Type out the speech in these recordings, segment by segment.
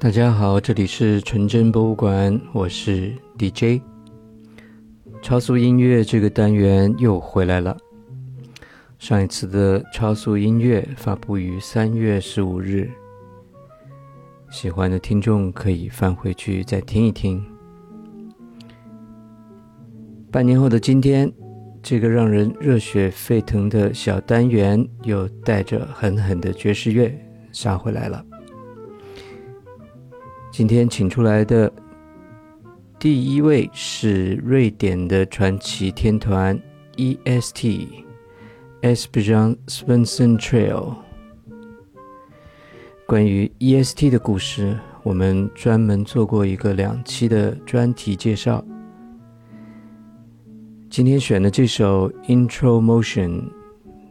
大家好，这里是纯真博物馆，我是 DJ。超速音乐这个单元又回来了。上一次的超速音乐发布于三月十五日，喜欢的听众可以翻回去再听一听。半年后的今天，这个让人热血沸腾的小单元又带着狠狠的爵士乐杀回来了。今天请出来的第一位是瑞典的传奇天团 E.S.T. Esbjörn Svensson Trail。关于 E.S.T. 的故事，我们专门做过一个两期的专题介绍。今天选的这首 Intro Motion，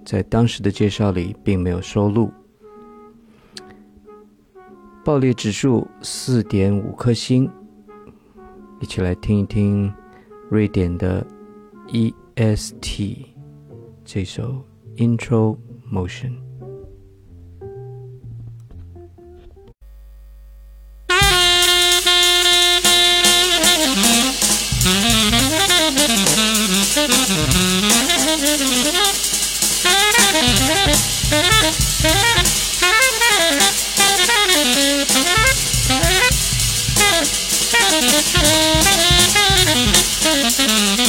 在当时的介绍里并没有收录。爆裂指数四点五颗星，一起来听一听瑞典的 E S T 这首 Intro Motion。Thank you.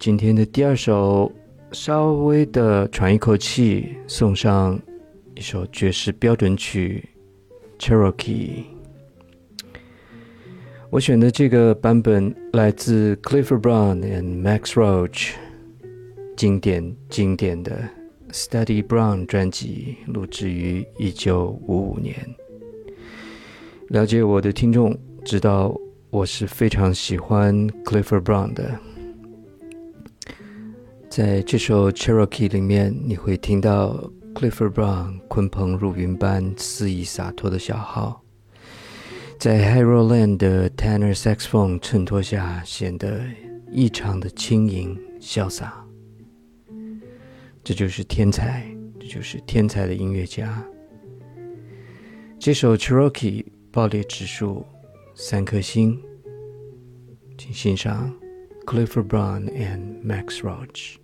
今天的第二首，稍微的喘一口气，送上一首爵士标准曲《Cherokee》。我选的这个版本来自 Clifford Brown and Max Roach，经典经典的 Study Brown 专辑，录制于一九五五年。了解我的听众知道，我是非常喜欢 Clifford Brown 的。在这首 Cherokee 里面，你会听到 Clifford Brown 鲲鹏入云般肆意洒脱的小号。在 Harold Land 的 Tenor Saxophone 衬托下，显得异常的轻盈潇洒。这就是天才，这就是天才的音乐家。这首 Cherokee 爆裂指数三颗星，请欣赏 Clifford Brown and Max Roach。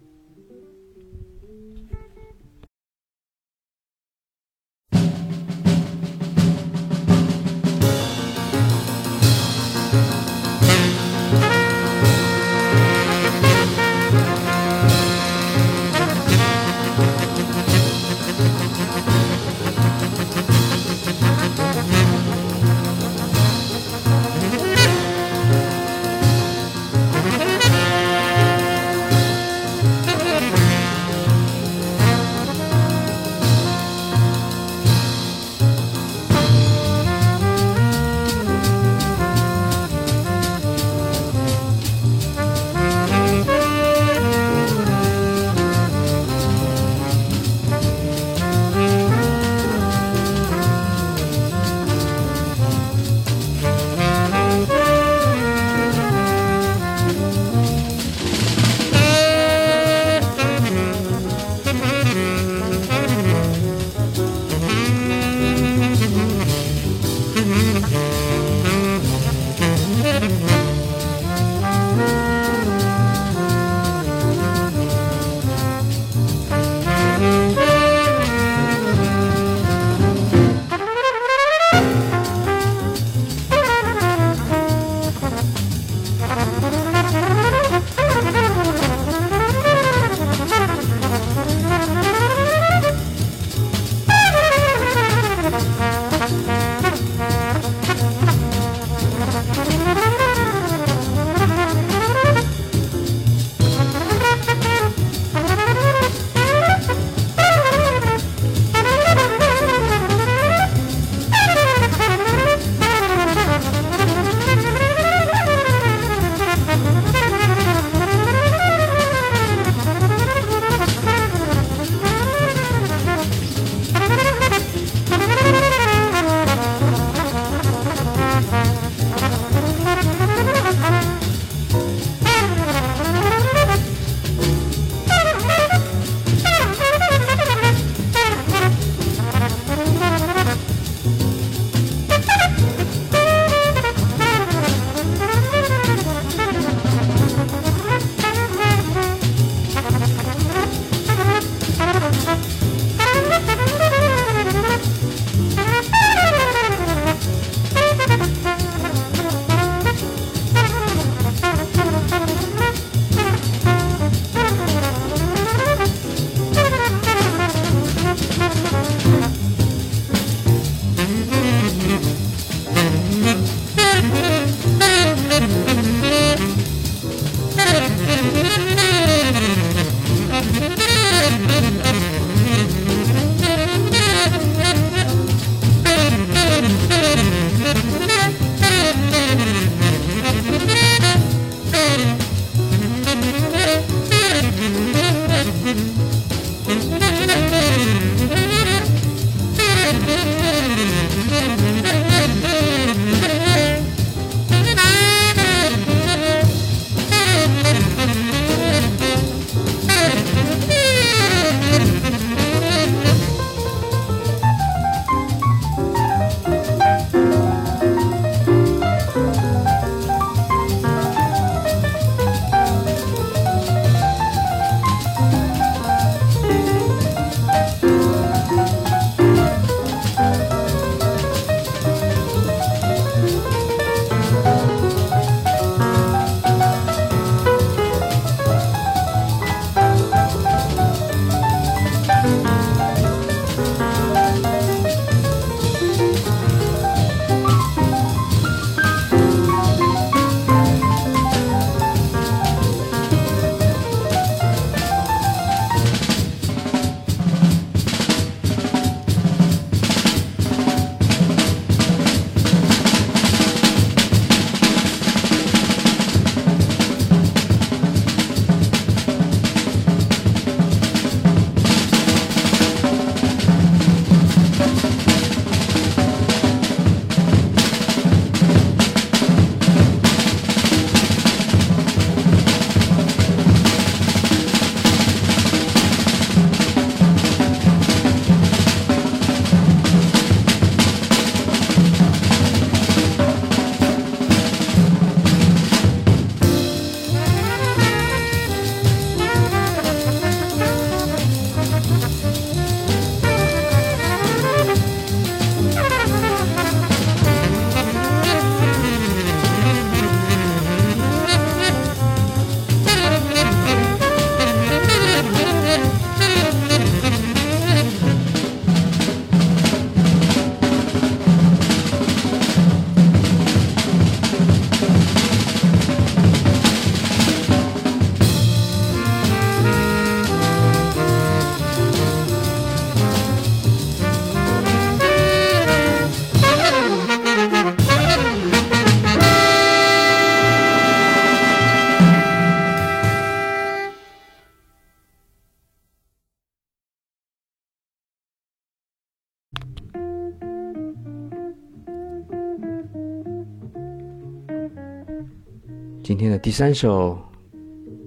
今天的第三首，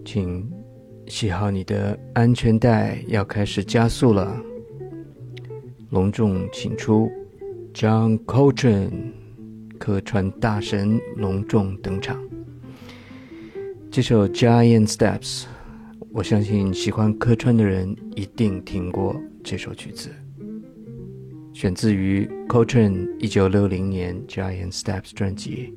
请系好你的安全带，要开始加速了。隆重请出 John Coltrane，客串大神隆重登场。这首 Giant Steps，我相信喜欢客串的人一定听过这首曲子，选自于 Coltrane 一九六零年 Giant Steps 专辑。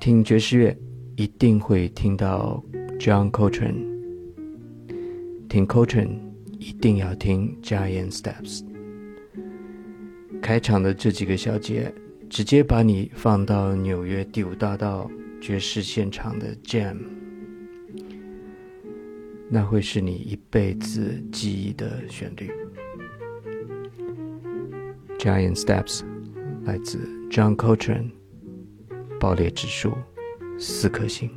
听爵士乐，一定会听到 John Coltrane。听 Coltrane，一定要听 Giant Steps。开场的这几个小节，直接把你放到纽约第五大道爵士现场的 Jam，那会是你一辈子记忆的旋律。Giant Steps，来自 John Coltrane。爆裂指数四颗星。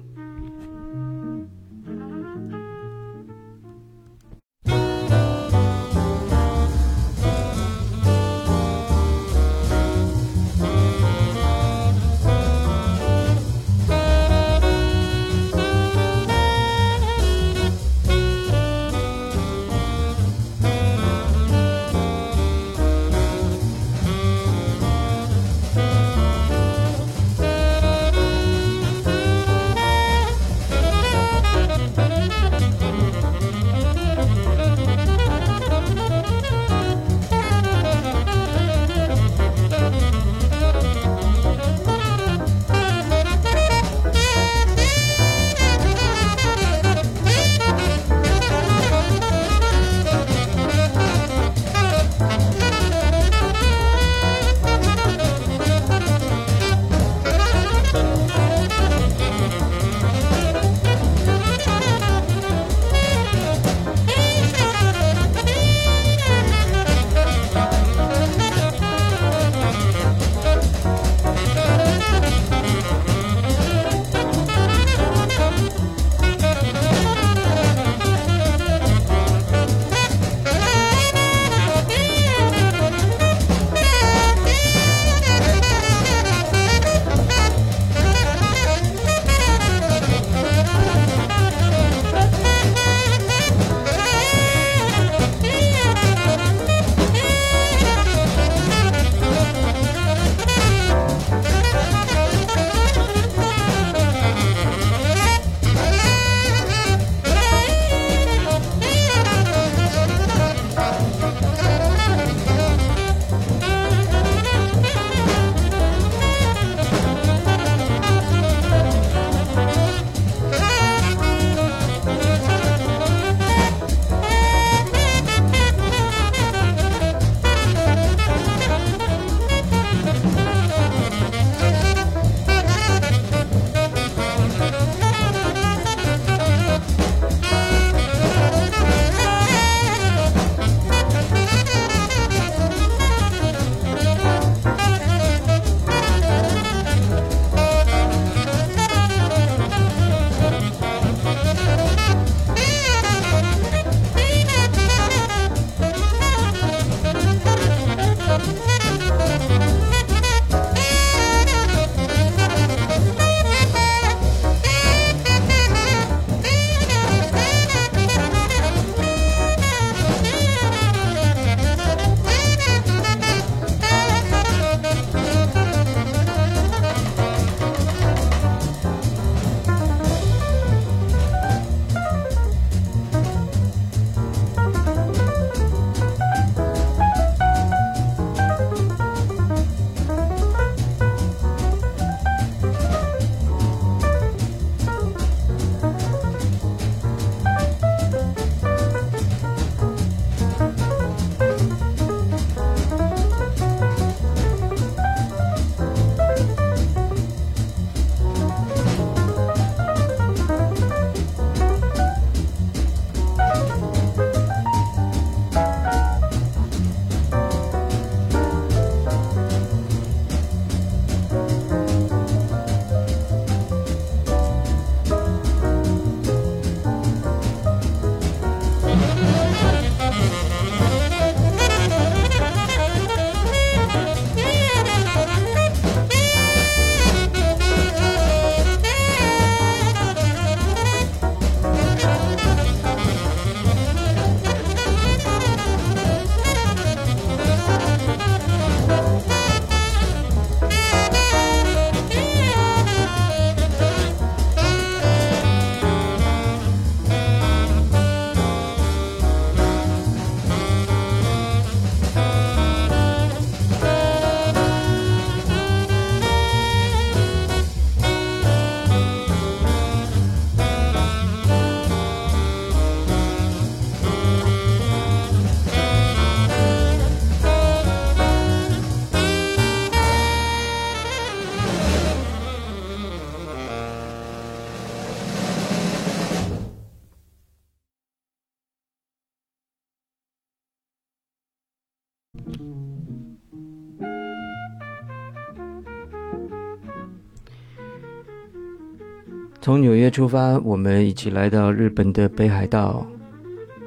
从纽约出发，我们一起来到日本的北海道，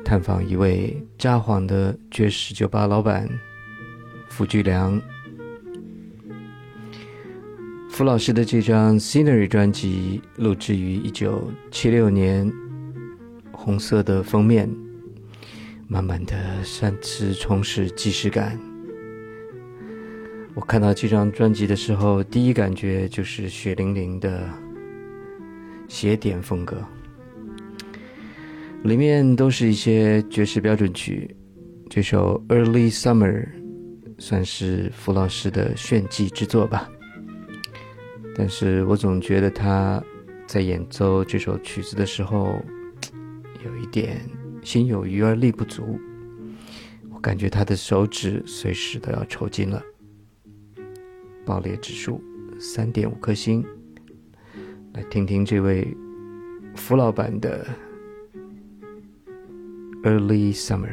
探访一位札幌的爵士酒吧老板福居良。福老师的这张《Scenery》专辑录制于一九七六年，红色的封面，满满的三次充实即视感。我看到这张专辑的时候，第一感觉就是血淋淋的。写点风格，里面都是一些爵士标准曲。这首《Early Summer》算是弗老师的炫技之作吧。但是我总觉得他在演奏这首曲子的时候，有一点心有余而力不足。我感觉他的手指随时都要抽筋了。爆裂指数三点五颗星。来听听这位福老板的《Early Summer》。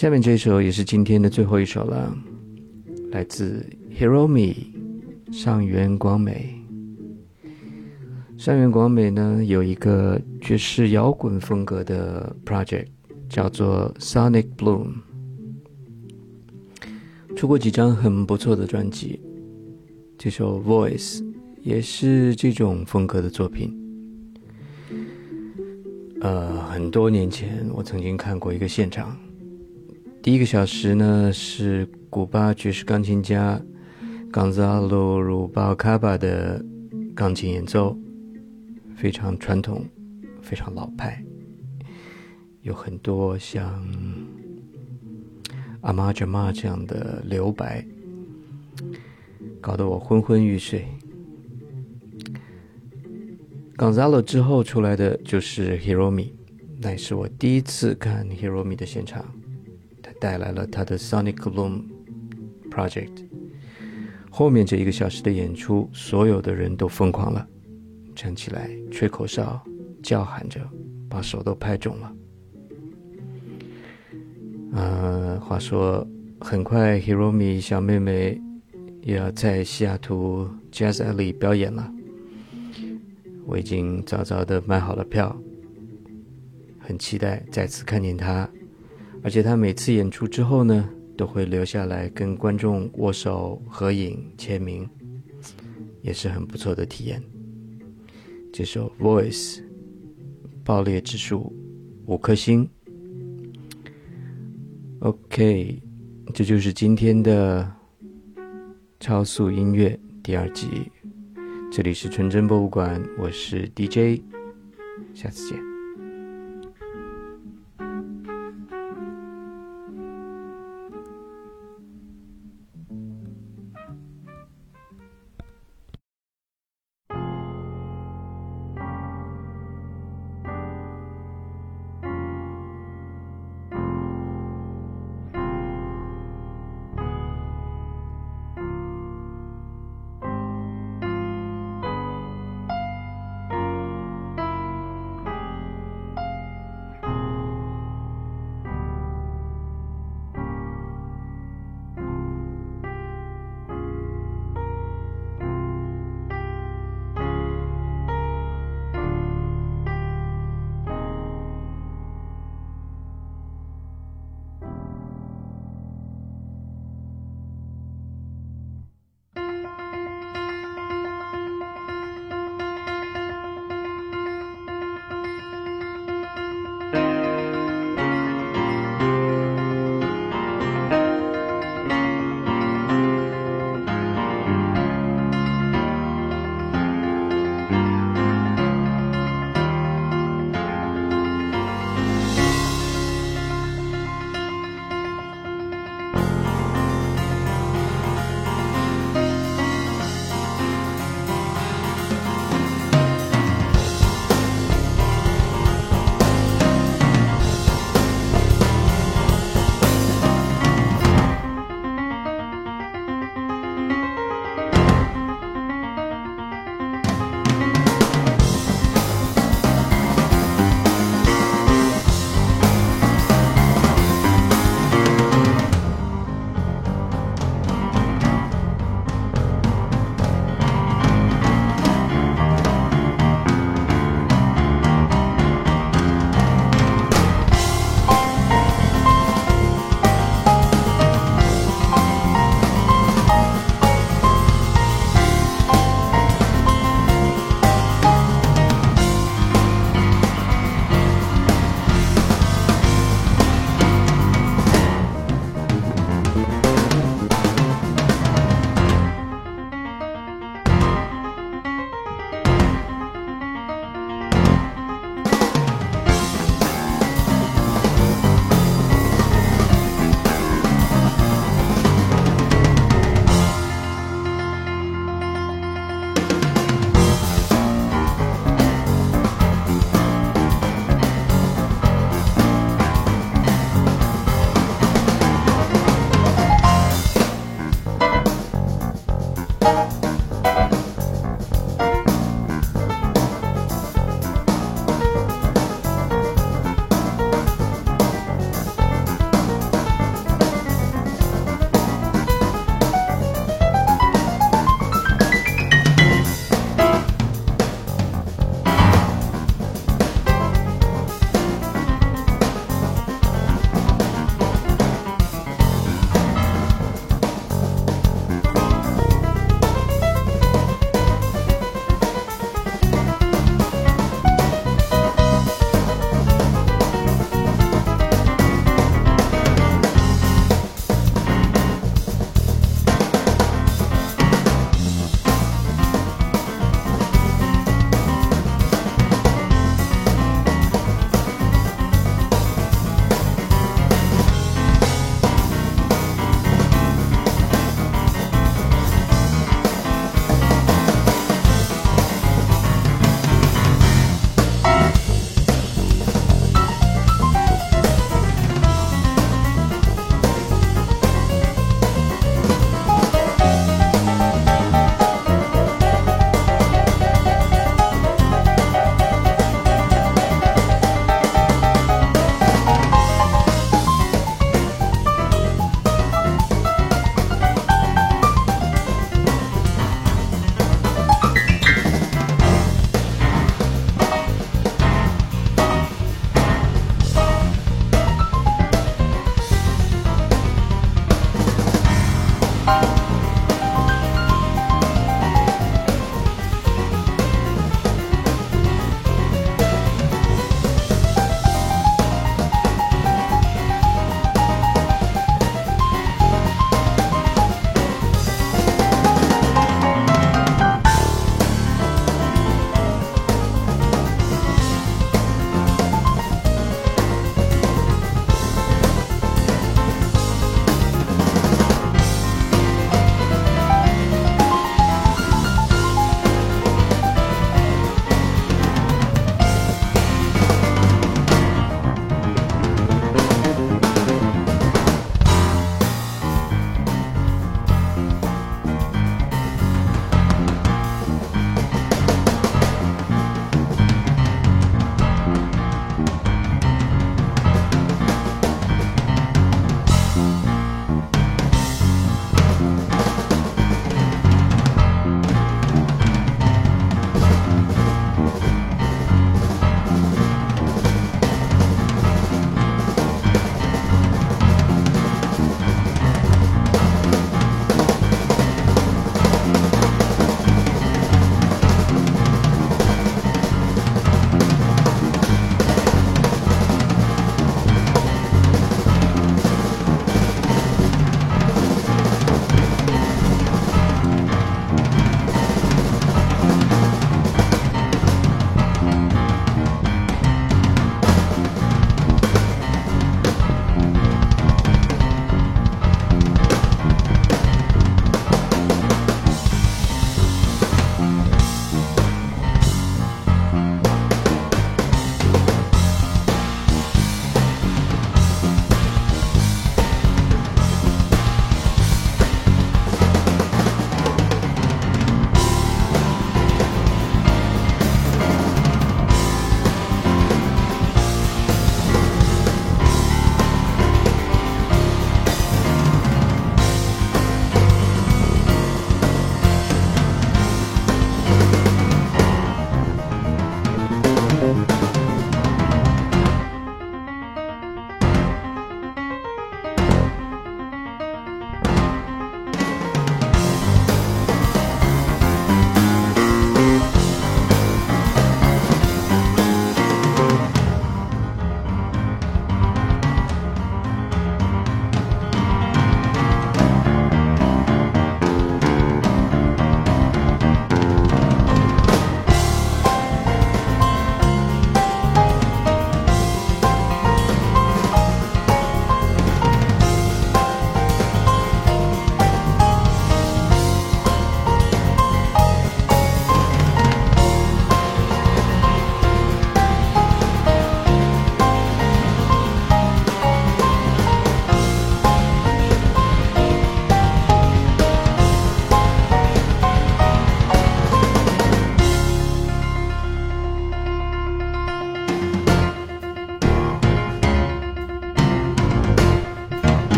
下面这首也是今天的最后一首了，来自 Hiromi 上原广美。上原广美呢有一个爵士摇滚风格的 project，叫做 Sonic Bloom，出过几张很不错的专辑。这首 Voice 也是这种风格的作品。呃，很多年前我曾经看过一个现场。第一个小时呢是古巴爵士钢琴家 Gonzalo Rubalcaba 的钢琴演奏，非常传统，非常老派，有很多像阿玛贾玛这样的留白，搞得我昏昏欲睡。Gonzalo 之后出来的就是 Hiromi，那也是我第一次看 Hiromi 的现场。带来了他的 Sonic Bloom Project。后面这一个小时的演出，所有的人都疯狂了，站起来吹口哨，叫喊着，把手都拍肿了。呃，话说，很快 Hiromi 小妹妹也要在西雅图 Jazz Alley 表演了，我已经早早的买好了票，很期待再次看见她。而且他每次演出之后呢，都会留下来跟观众握手、合影、签名，也是很不错的体验。这首《Voice》爆裂指数五颗星。OK，这就是今天的超速音乐第二集。这里是纯真博物馆，我是 DJ，下次见。